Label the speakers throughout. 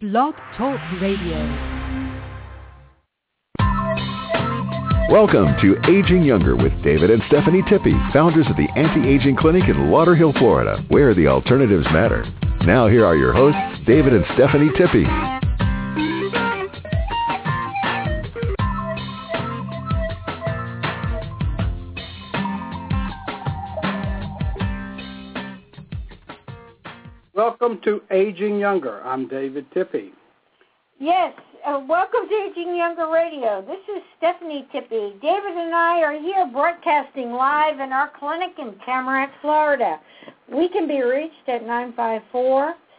Speaker 1: Blog Talk Radio.
Speaker 2: Welcome to Aging Younger with David and Stephanie Tippy, founders of the Anti-Aging Clinic in Lauderhill, Florida, where the alternatives matter. Now here are your hosts, David and Stephanie Tippy.
Speaker 3: Welcome to Aging Younger. I'm David Tippy.
Speaker 4: Yes, uh, welcome to Aging Younger Radio. This is Stephanie Tippy. David and I are here broadcasting live in our clinic in Tamarac, Florida. We can be reached at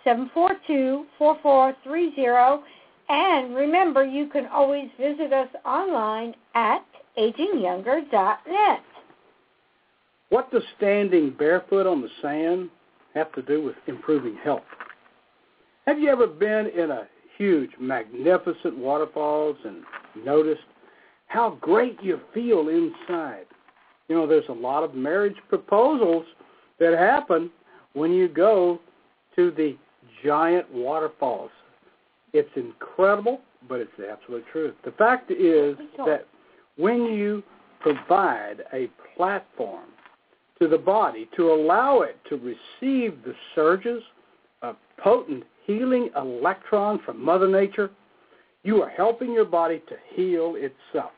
Speaker 4: 954-742-4430. And remember, you can always visit us online at agingyounger.net.
Speaker 3: What does standing barefoot on the sand have to do with improving health? Have you ever been in a huge, magnificent waterfalls and noticed how great you feel inside? You know, there's a lot of marriage proposals that happen when you go to the giant waterfalls. It's incredible, but it's the absolute truth. The fact is that when you provide a platform to the body to allow it to receive the surges of potent healing electron from Mother Nature, you are helping your body to heal itself.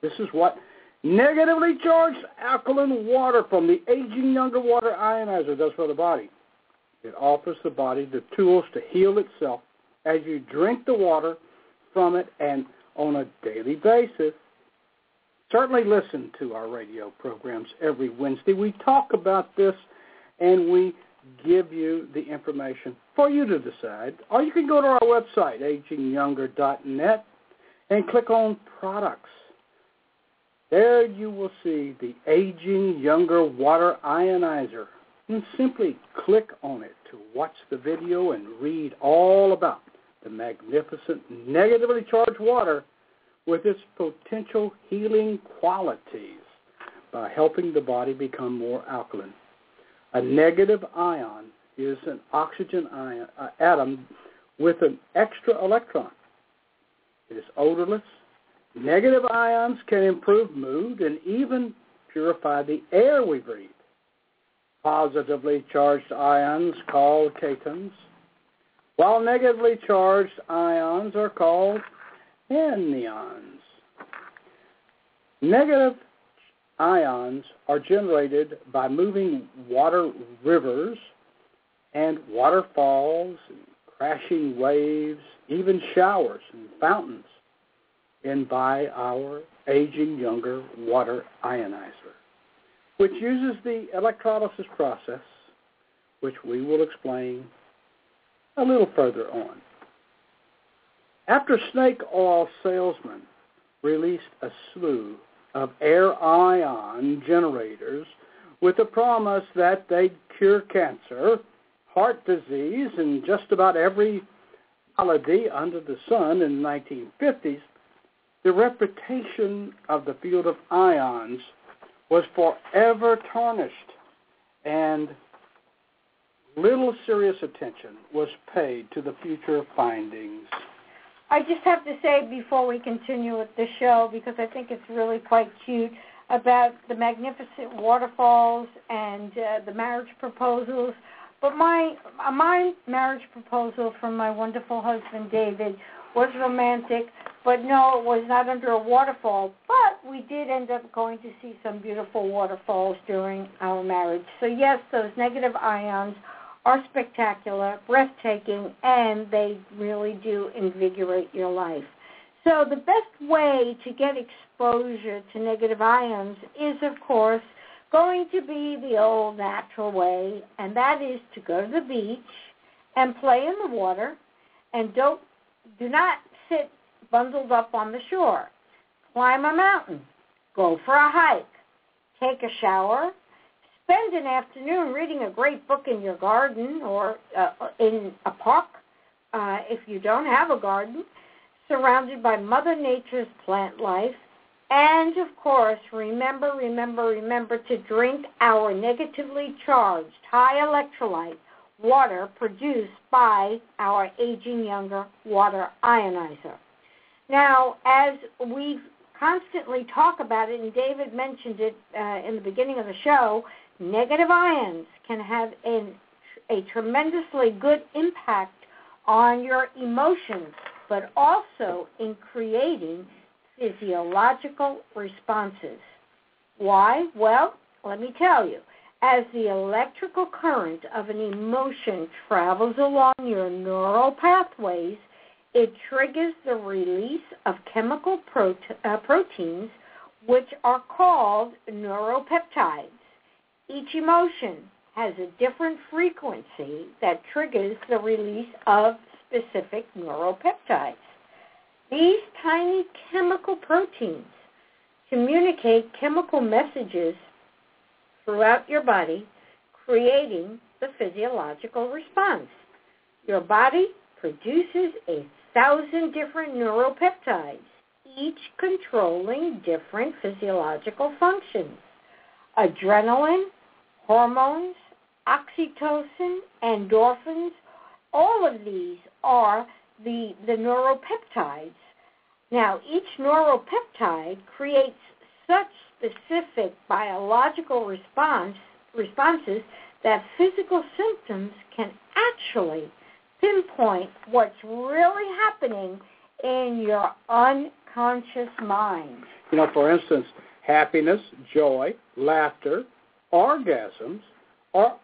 Speaker 3: This is what negatively charged alkaline water from the aging younger water ionizer does for the body. It offers the body the tools to heal itself as you drink the water from it and on a daily basis certainly listen to our radio programs every Wednesday. We talk about this and we give you the information for you to decide. Or you can go to our website, agingyounger.net, and click on products. There you will see the Aging Younger Water Ionizer. And simply click on it to watch the video and read all about the magnificent negatively charged water with its potential healing qualities by helping the body become more alkaline. A negative ion is an oxygen ion, uh, atom with an extra electron. It is odorless. Negative ions can improve mood and even purify the air we breathe. Positively charged ions called cations, while negatively charged ions are called anions. Negative ions are generated by moving water rivers and waterfalls, and crashing waves, even showers and fountains, and by our aging younger water ionizer, which uses the electrolysis process, which we will explain a little further on. After snake oil salesmen released a slew of air ion generators with the promise that they'd cure cancer, heart disease, and just about every malady under the sun in the 1950s, the reputation of the field of ions was forever tarnished, and little serious attention was paid to the future findings.
Speaker 4: I just have to say before we continue with the show, because I think it's really quite cute, about the magnificent waterfalls and uh, the marriage proposals. But my my marriage proposal from my wonderful husband David was romantic, but no, it was not under a waterfall. But we did end up going to see some beautiful waterfalls during our marriage. So yes, those negative ions are spectacular, breathtaking, and they really do invigorate your life. So the best way to get exposure to negative ions is, of course, going to be the old natural way, and that is to go to the beach and play in the water, and don't do not sit bundled up on the shore. Climb a mountain, go for a hike, take a shower, spend an afternoon reading a great book in your garden or uh, in a park uh, if you don't have a garden, surrounded by Mother Nature's plant life. And of course, remember, remember, remember to drink our negatively charged high electrolyte water produced by our aging younger water ionizer. Now, as we constantly talk about it, and David mentioned it uh, in the beginning of the show, negative ions can have an, a tremendously good impact on your emotions, but also in creating physiological responses. Why? Well, let me tell you. As the electrical current of an emotion travels along your neural pathways, it triggers the release of chemical prote- uh, proteins, which are called neuropeptides. Each emotion has a different frequency that triggers the release of specific neuropeptides. These tiny chemical proteins communicate chemical messages throughout your body, creating the physiological response. Your body produces a thousand different neuropeptides, each controlling different physiological functions. Adrenaline, hormones, oxytocin, endorphins, all of these are the, the neuropeptides. Now, each neuropeptide creates such specific biological response, responses that physical symptoms can actually pinpoint what's really happening in your unconscious mind.
Speaker 3: You know, for instance, happiness, joy, laughter, orgasms are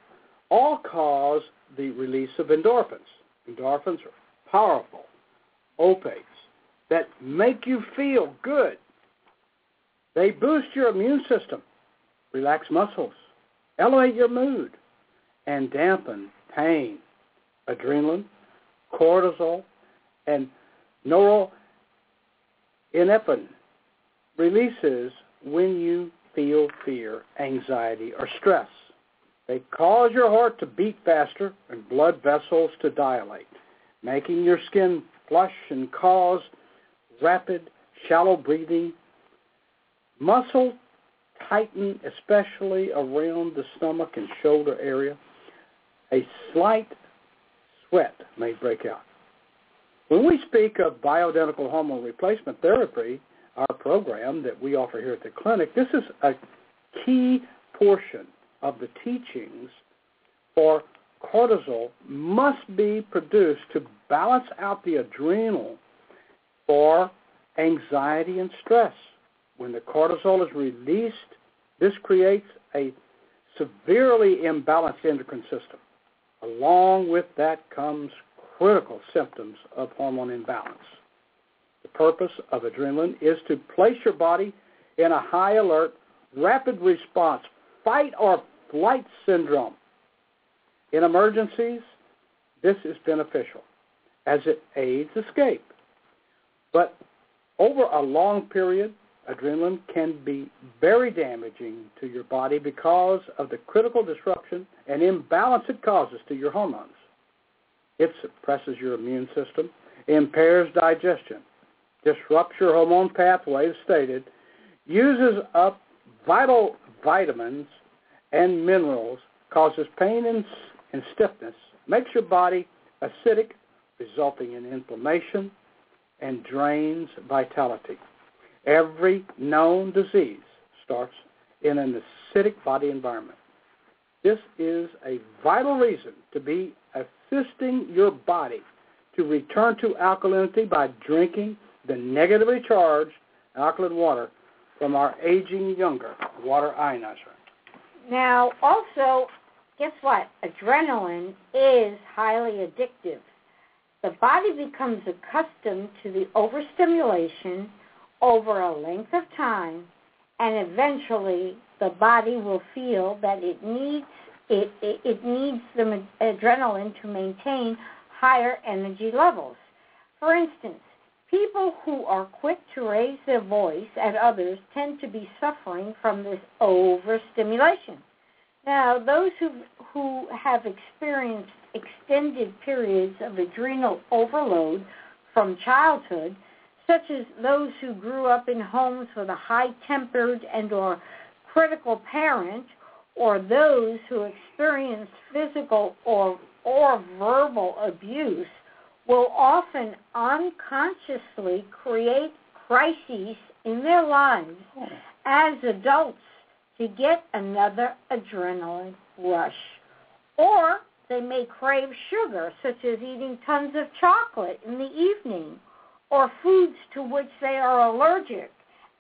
Speaker 3: all cause the release of endorphins. Endorphins are powerful opiates that make you feel good. They boost your immune system, relax muscles, elevate your mood, and dampen pain. Adrenaline, cortisol, and norepinephrine releases when you feel fear, anxiety, or stress. They cause your heart to beat faster and blood vessels to dilate, making your skin flush and cause rapid, shallow breathing. Muscle tighten, especially around the stomach and shoulder area. A slight sweat may break out. When we speak of bioidentical hormone replacement therapy, our program that we offer here at the clinic, this is a key portion of the teachings for cortisol must be produced to balance out the adrenal for anxiety and stress. When the cortisol is released, this creates a severely imbalanced endocrine system. Along with that comes critical symptoms of hormone imbalance. Purpose of adrenaline is to place your body in a high alert, rapid response, fight or flight syndrome. In emergencies, this is beneficial as it aids escape. But over a long period, adrenaline can be very damaging to your body because of the critical disruption and imbalance it causes to your hormones. It suppresses your immune system, impairs digestion, disrupts your hormone pathways, stated, uses up vital vitamins and minerals, causes pain and, and stiffness, makes your body acidic, resulting in inflammation, and drains vitality. Every known disease starts in an acidic body environment. This is a vital reason to be assisting your body to return to alkalinity by drinking the negatively charged alkaline water from our aging younger water ionizer.
Speaker 4: Now, also, guess what? Adrenaline is highly addictive. The body becomes accustomed to the overstimulation over a length of time, and eventually the body will feel that it needs it, it, it needs the adrenaline to maintain higher energy levels. For instance, people who are quick to raise their voice at others tend to be suffering from this overstimulation. Now, those who who have experienced extended periods of adrenal overload from childhood such as those who grew up in homes with a high-tempered and or critical parent, or those who experienced physical or or verbal abuse will often unconsciously create crises in their lives hmm. as adults to get another adrenaline rush. Or they may crave sugar, such as eating tons of chocolate in the evening, or foods to which they are allergic,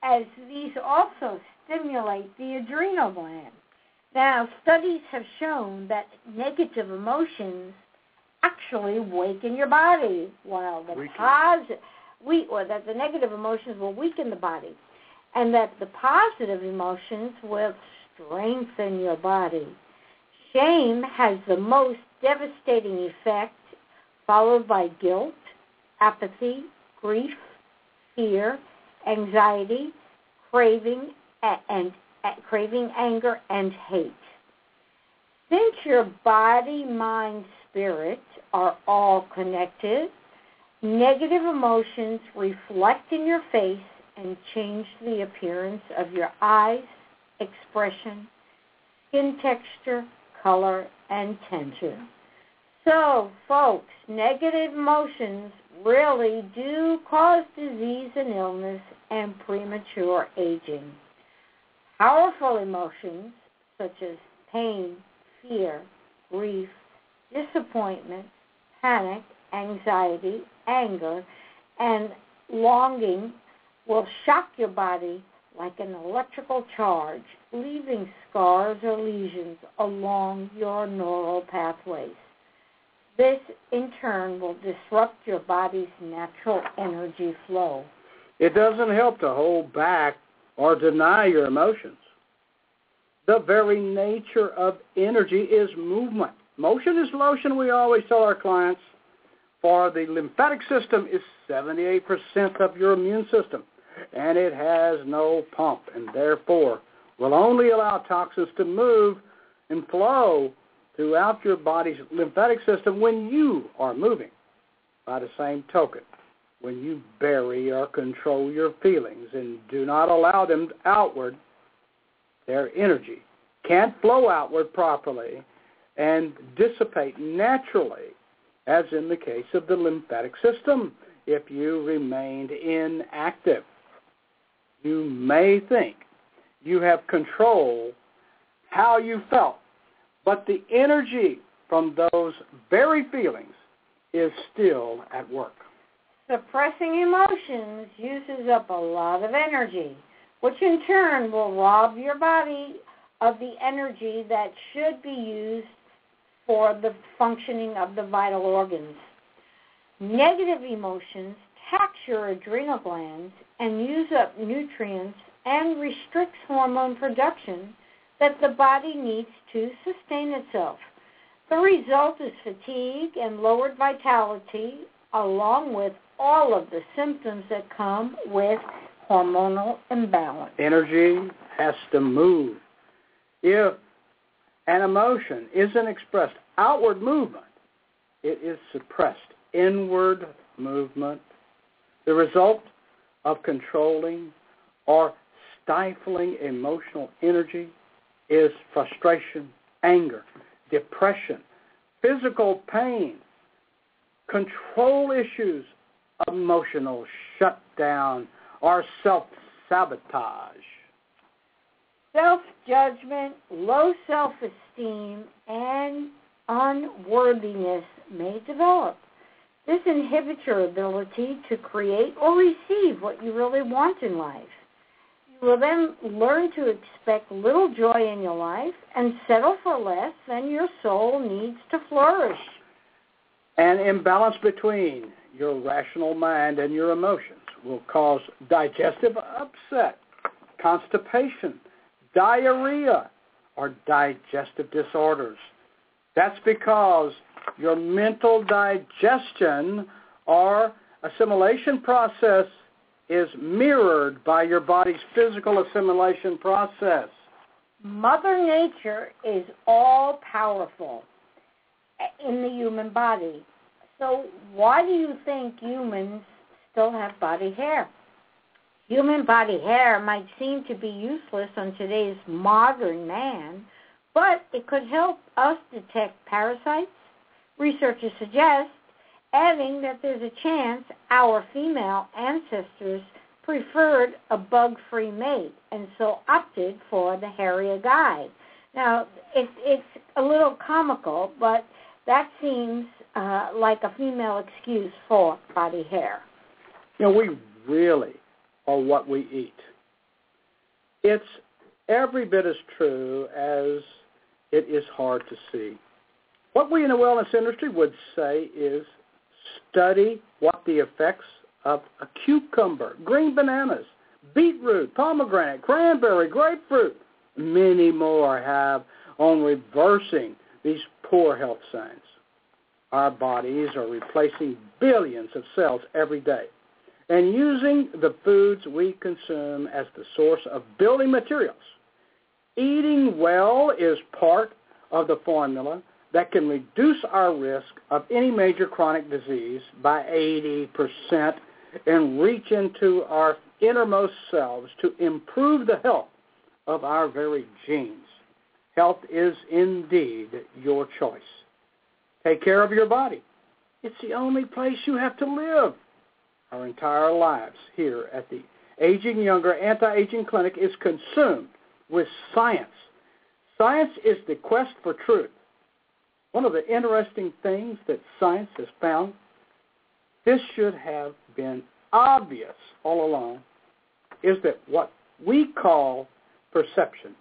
Speaker 4: as these also stimulate the adrenal gland. Now, studies have shown that negative emotions actually weaken your body, while the positive, we, or that the negative emotions will weaken the body, and that the positive emotions will strengthen your body. Shame has the most devastating effect, followed by guilt, apathy, grief, fear, anxiety, craving, and craving anger and hate. Since your body, mind, spirit are all connected, negative emotions reflect in your face and change the appearance of your eyes, expression, skin texture, color, and tension. So, folks, negative emotions really do cause disease and illness and premature aging. Powerful emotions such as pain, fear, grief, disappointment, panic, anxiety, anger, and longing will shock your body like an electrical charge, leaving scars or lesions along your neural pathways. This, in turn, will disrupt your body's natural energy flow.
Speaker 3: It doesn't help to hold back or deny your emotions. The very nature of energy is movement. Motion is lotion, we always tell our clients. For the lymphatic system is 78% of your immune system, and it has no pump, and therefore will only allow toxins to move and flow throughout your body's lymphatic system when you are moving. By the same token, when you bury or control your feelings and do not allow them outward, their energy can't flow outward properly and dissipate naturally, as in the case of the lymphatic system, if you remained inactive. You may think you have control how you felt, but the energy from those very feelings is still at work.
Speaker 4: Suppressing emotions uses up a lot of energy, which in turn will rob your body of the energy that should be used for the functioning of the vital organs. Negative emotions tax your adrenal glands and use up nutrients and restricts hormone production that the body needs to sustain itself. The result is fatigue and lowered vitality, along with all of the symptoms that come with hormonal imbalance.
Speaker 3: Energy has to move. If an emotion isn't expressed outward movement, it is suppressed inward movement. The result of controlling or stifling emotional energy is frustration, anger, depression, physical pain, control issues, emotional shutdown, or self-sabotage.
Speaker 4: Self-judgment, low self-esteem, and unworthiness may develop. This inhibits your ability to create or receive what you really want in life. You will then learn to expect little joy in your life and settle for less than your soul needs to flourish.
Speaker 3: An imbalance between your rational mind and your emotions will cause digestive upset, constipation, diarrhea, or digestive disorders. That's because your mental digestion or assimilation process is mirrored by your body's physical assimilation process.
Speaker 4: Mother Nature is all powerful in the human body. So why do you think humans still have body hair? Human body hair might seem to be useless on today's modern man, but it could help us detect parasites, Researchers suggest adding that there's a chance our female ancestors preferred a bug-free mate and so opted for the hairier guy. Now, it, it's a little comical, but that seems uh, like a female excuse for body hair.
Speaker 3: You know, we really are what we eat. It's every bit as true as it is hard to see. What we in the wellness industry would say is study what the effects of a cucumber, green bananas, beetroot, pomegranate, cranberry, grapefruit, many more have on reversing these poor health signs. Our bodies are replacing billions of cells every day and using the foods we consume as the source of building materials. Eating well is part of the formula that can reduce our risk of any major chronic disease by 80% and reach into our innermost selves to improve the health of our very genes. Health is indeed your choice. Take care of your body. It's the only place you have to live. Our entire lives here at the Aging Younger Anti-Aging Clinic is consumed with science. Science is the quest for truth. One of the interesting things that science has found, this should have been obvious all along, is that what we call perception,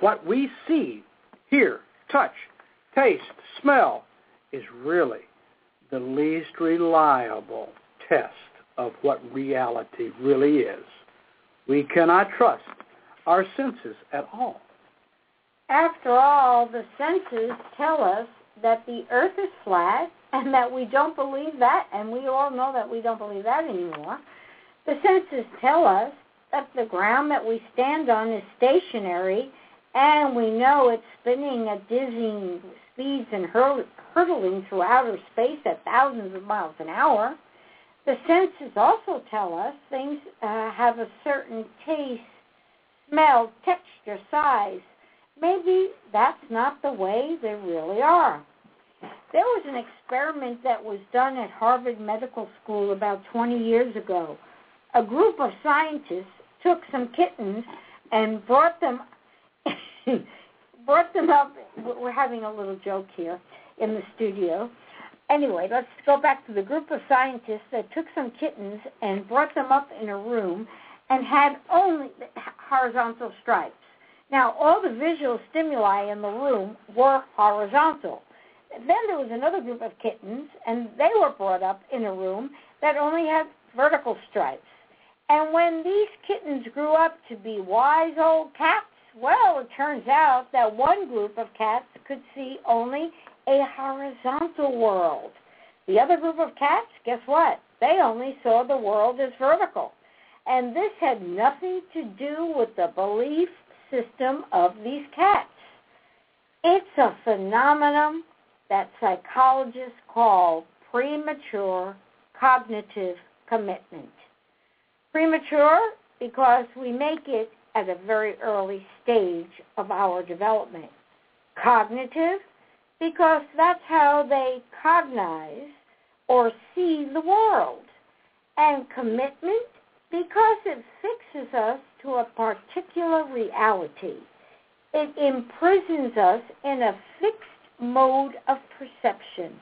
Speaker 3: what we see, hear, touch, taste, smell, is really the least reliable test of what reality really is. We cannot trust our senses at all.
Speaker 4: After all, the senses tell us that the earth is flat and that we don't believe that, and we all know that we don't believe that anymore. The senses tell us that the ground that we stand on is stationary, and we know it's spinning at dizzying speeds and hurtling through outer space at thousands of miles an hour. The senses also tell us things uh, have a certain taste, smell, texture, size. Maybe that's not the way they really are. There was an experiment that was done at Harvard Medical School about 20 years ago. A group of scientists took some kittens and brought them brought them up. We're having a little joke here in the studio. Anyway, let's go back to the group of scientists that took some kittens and brought them up in a room and had only horizontal stripes. Now, all the visual stimuli in the room were horizontal. Then there was another group of kittens, and they were brought up in a room that only had vertical stripes. And when these kittens grew up to be wise old cats, well, it turns out that one group of cats could see only a horizontal world. The other group of cats, guess what? They only saw the world as vertical. And this had nothing to do with the belief system of these cats. It's a phenomenon that psychologists call premature cognitive commitment. Premature because we make it at a very early stage of our development. Cognitive because that's how they cognize or see the world. And commitment because it fixes us to a particular reality. It imprisons us in a fixed mode of perception.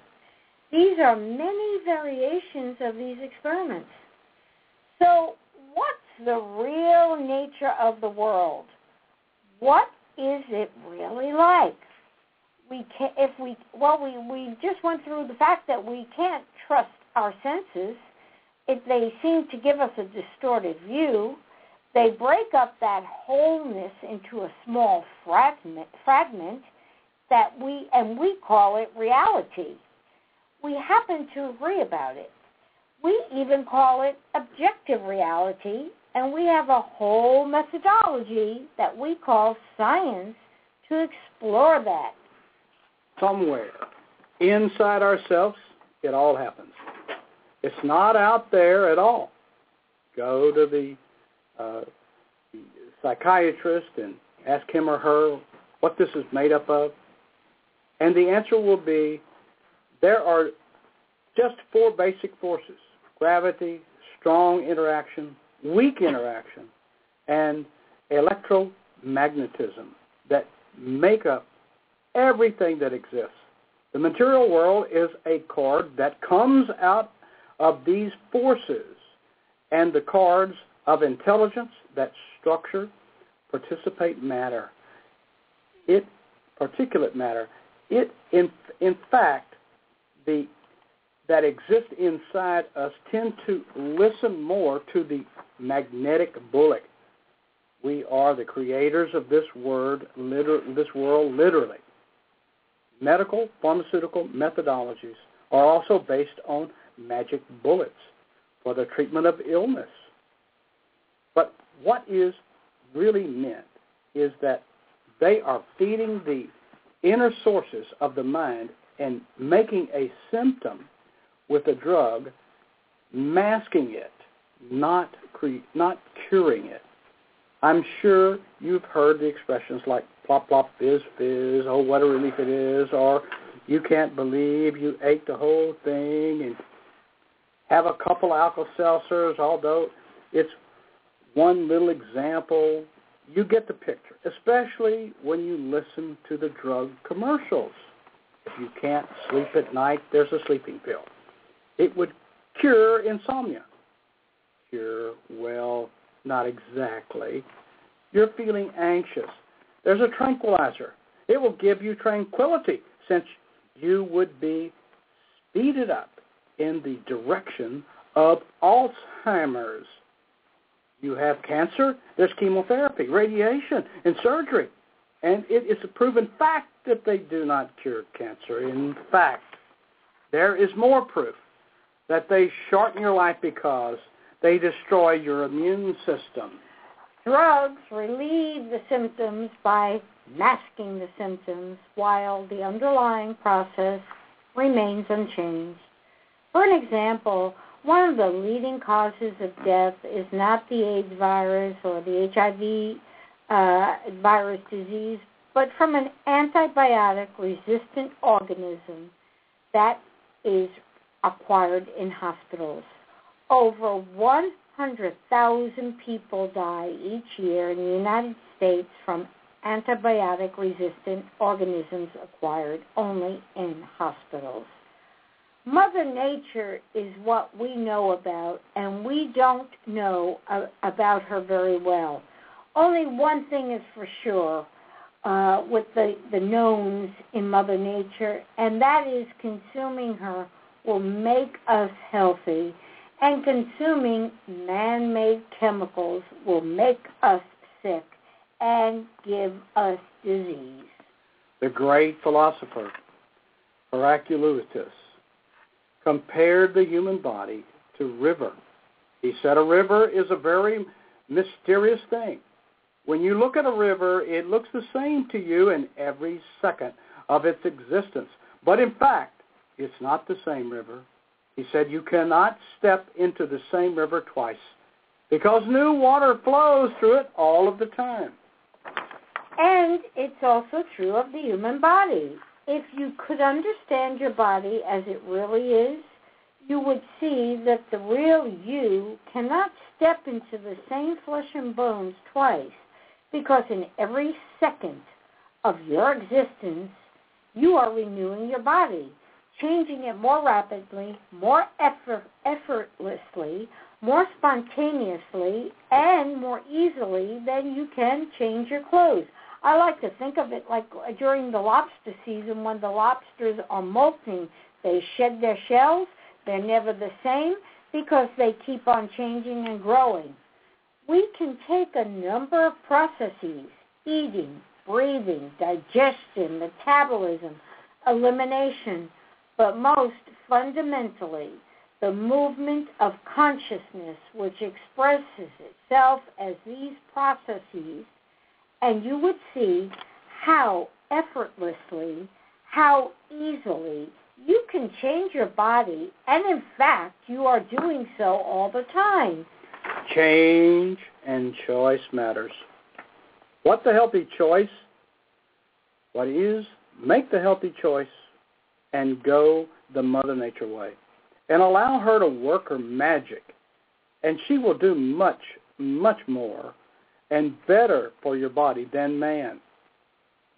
Speaker 4: These are many variations of these experiments. So what's the real nature of the world? What is it really like? We can if we well we we just went through the fact that we can't trust our senses. If they seem to give us a distorted view they break up that wholeness into a small fragment fragment that we and we call it reality. We happen to agree about it. We even call it objective reality and we have a whole methodology that we call science to explore that
Speaker 3: somewhere inside ourselves, it all happens. It's not out there at all. Go to the, uh, psychiatrist and ask him or her what this is made up of, and the answer will be There are just four basic forces, gravity, strong interaction, weak interaction, and electromagnetism that make up everything that exists. The material world is a card that comes out of these forces and the cards of intelligence that structure participate matter. It particulate matter. It in in fact the that exist inside us tend to listen more to the magnetic bullet. We are the creators of this word, liter- this world, literally. Medical, pharmaceutical methodologies are also based on magic bullets for the treatment of illness. But what is really meant is that they are feeding the inner sources of the mind and making a symptom with a drug, masking it, not cre- not curing it. I'm sure you've heard the expressions like plop plop fizz fizz, oh what a relief it is, or you can't believe you ate the whole thing and have a couple Alka-Seltzers, although it's one little example. You get the picture, especially when you listen to the drug commercials. If you can't sleep at night, there's a sleeping pill. It would cure insomnia. Cure, well, not exactly. You're feeling anxious. There's a tranquilizer. It will give you tranquility since you would be speeded up in the direction of Alzheimer's. You have cancer, there's chemotherapy, radiation, and surgery. And it is a proven fact that they do not cure cancer. In fact, there is more proof that they shorten your life because they destroy your immune system.
Speaker 4: Drugs relieve the symptoms by masking the symptoms while the underlying process remains unchanged. For an example, one of the leading causes of death is not the AIDS virus or the HIV uh, virus disease, but from an antibiotic resistant organism that is acquired in hospitals. Over 100,000 people die each year in the United States from antibiotic resistant organisms acquired only in hospitals. Mother Nature is what we know about, and we don't know about her very well. Only one thing is for sure uh, with the, the knowns in Mother Nature, and that is consuming her will make us healthy, and consuming man made chemicals will make us sick and give us disease.
Speaker 3: The great philosopher, Heraclitus, compared the human body to river. He said a river is a very mysterious thing. When you look at a river, it looks the same to you in every second of its existence. But in fact, it's not the same river. He said you cannot step into the same river twice because new water flows through it all of the time.
Speaker 4: And it's also true of the human body. If you could understand your body as it really is, you would see that the real you cannot step into the same flesh and bones twice because in every second of your existence, you are renewing your body, changing it more rapidly, more effort, effortlessly, more spontaneously, and more easily than you can change your clothes. I like to think of it like during the lobster season when the lobsters are molting. They shed their shells. They're never the same because they keep on changing and growing. We can take a number of processes, eating, breathing, digestion, metabolism, elimination, but most fundamentally, the movement of consciousness which expresses itself as these processes, and you would see how effortlessly, how easily you can change your body, and in fact, you are doing so all the time.
Speaker 3: Change and choice matters. What's a healthy choice? What is? Make the healthy choice and go the Mother Nature way and allow her to work her magic. And she will do much, much more and better for your body than man.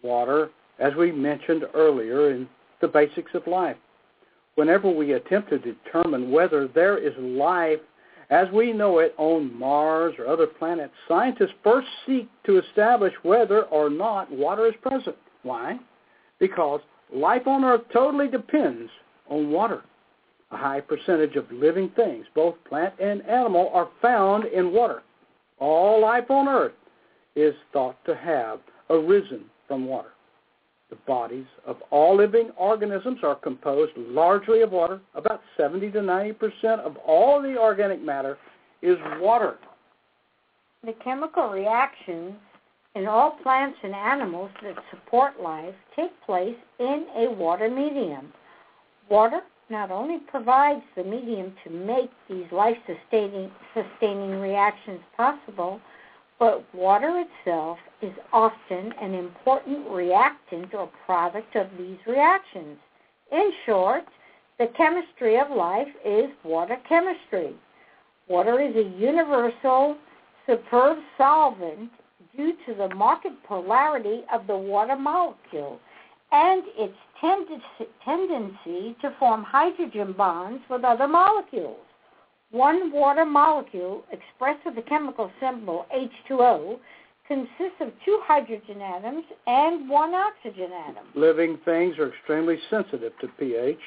Speaker 3: Water, as we mentioned earlier in the basics of life. Whenever we attempt to determine whether there is life as we know it on Mars or other planets, scientists first seek to establish whether or not water is present. Why? Because life on Earth totally depends on water. A high percentage of living things, both plant and animal, are found in water. All life on Earth is thought to have arisen from water. The bodies of all living organisms are composed largely of water. About 70 to 90 percent of all the organic matter is water.
Speaker 4: The chemical reactions in all plants and animals that support life take place in a water medium. Water not only provides the medium to make these life-sustaining sustaining reactions possible, but water itself is often an important reactant or product of these reactions. In short, the chemistry of life is water chemistry. Water is a universal, superb solvent due to the marked polarity of the water molecule and its tendency to form hydrogen bonds with other molecules. One water molecule, expressed with the chemical symbol H2O, consists of two hydrogen atoms and one oxygen atom.
Speaker 3: Living things are extremely sensitive to pH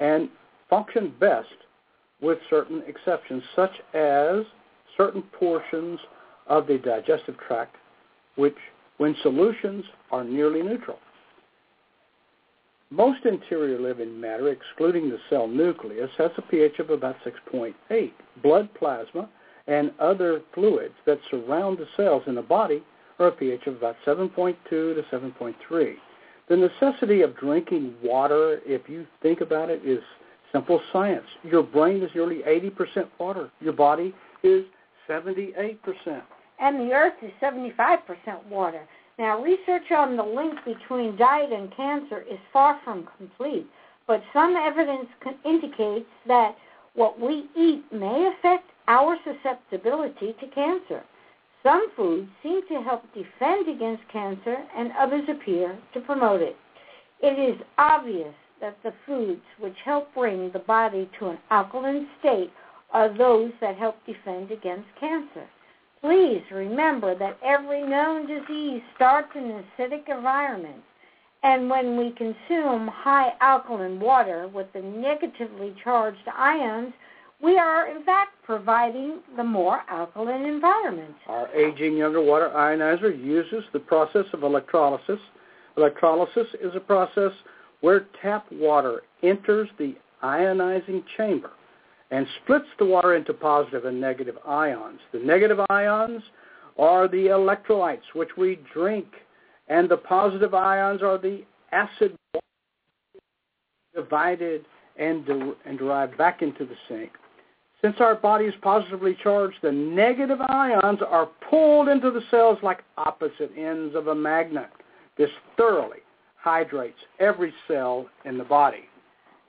Speaker 3: and function best with certain exceptions, such as certain portions of the digestive tract, which, when solutions, are nearly neutral. Most interior living matter, excluding the cell nucleus, has a pH of about 6.8. Blood plasma and other fluids that surround the cells in the body are a pH of about 7.2 to 7.3. The necessity of drinking water, if you think about it, is simple science. Your brain is nearly 80% water. Your body is 78%.
Speaker 4: And the earth is 75% water. Now, research on the link between diet and cancer is far from complete, but some evidence indicates that what we eat may affect our susceptibility to cancer. Some foods seem to help defend against cancer, and others appear to promote it. It is obvious that the foods which help bring the body to an alkaline state are those that help defend against cancer. Please remember that every known disease starts in an acidic environment. And when we consume high alkaline water with the negatively charged ions, we are in fact providing the more alkaline environment.
Speaker 3: Our aging younger water ionizer uses the process of electrolysis. Electrolysis is a process where tap water enters the ionizing chamber and splits the water into positive and negative ions. The negative ions are the electrolytes which we drink, and the positive ions are the acid divided and, de- and derived back into the sink. Since our body is positively charged, the negative ions are pulled into the cells like opposite ends of a magnet. This thoroughly hydrates every cell in the body.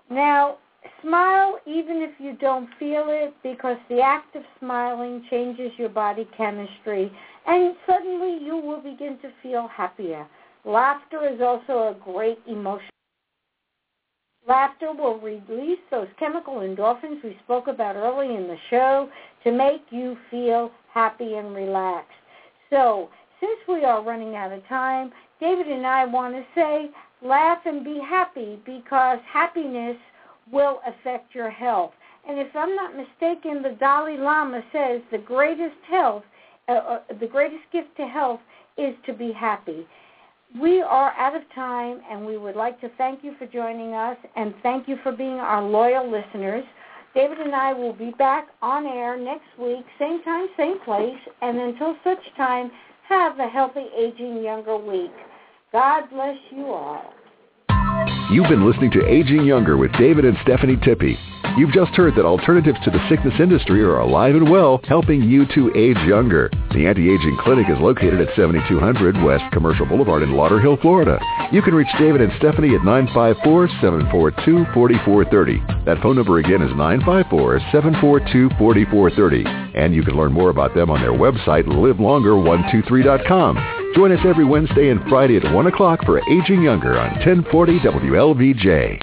Speaker 4: Now, smile even if you don't feel it because the act of smiling changes your body chemistry and suddenly you will begin to feel happier. Laughter is also a great emotion. Laughter will release those chemical endorphins we spoke about early in the show to make you feel happy and relaxed. So, since we are running out of time, David and I want to say laugh and be happy because happiness will affect your health. And if I'm not mistaken, the Dalai Lama says the greatest health, uh, uh, the greatest gift to health is to be happy. We are out of time, and we would like to thank you for joining us, and thank you for being our loyal listeners. David and I will be back on air next week, same time, same place, and until such time, have a healthy, aging, younger week. God bless you all.
Speaker 2: You've been listening to Aging Younger with David and Stephanie Tippy. You've just heard that alternatives to the sickness industry are alive and well, helping you to age younger. The Anti-Aging Clinic is located at 7200 West Commercial Boulevard in Lauderhill, Florida. You can reach David and Stephanie at 954-742-4430. That phone number again is 954-742-4430. And you can learn more about them on their website, livelonger123.com. Join us every Wednesday and Friday at 1 o'clock for Aging Younger on 1040 WLVJ.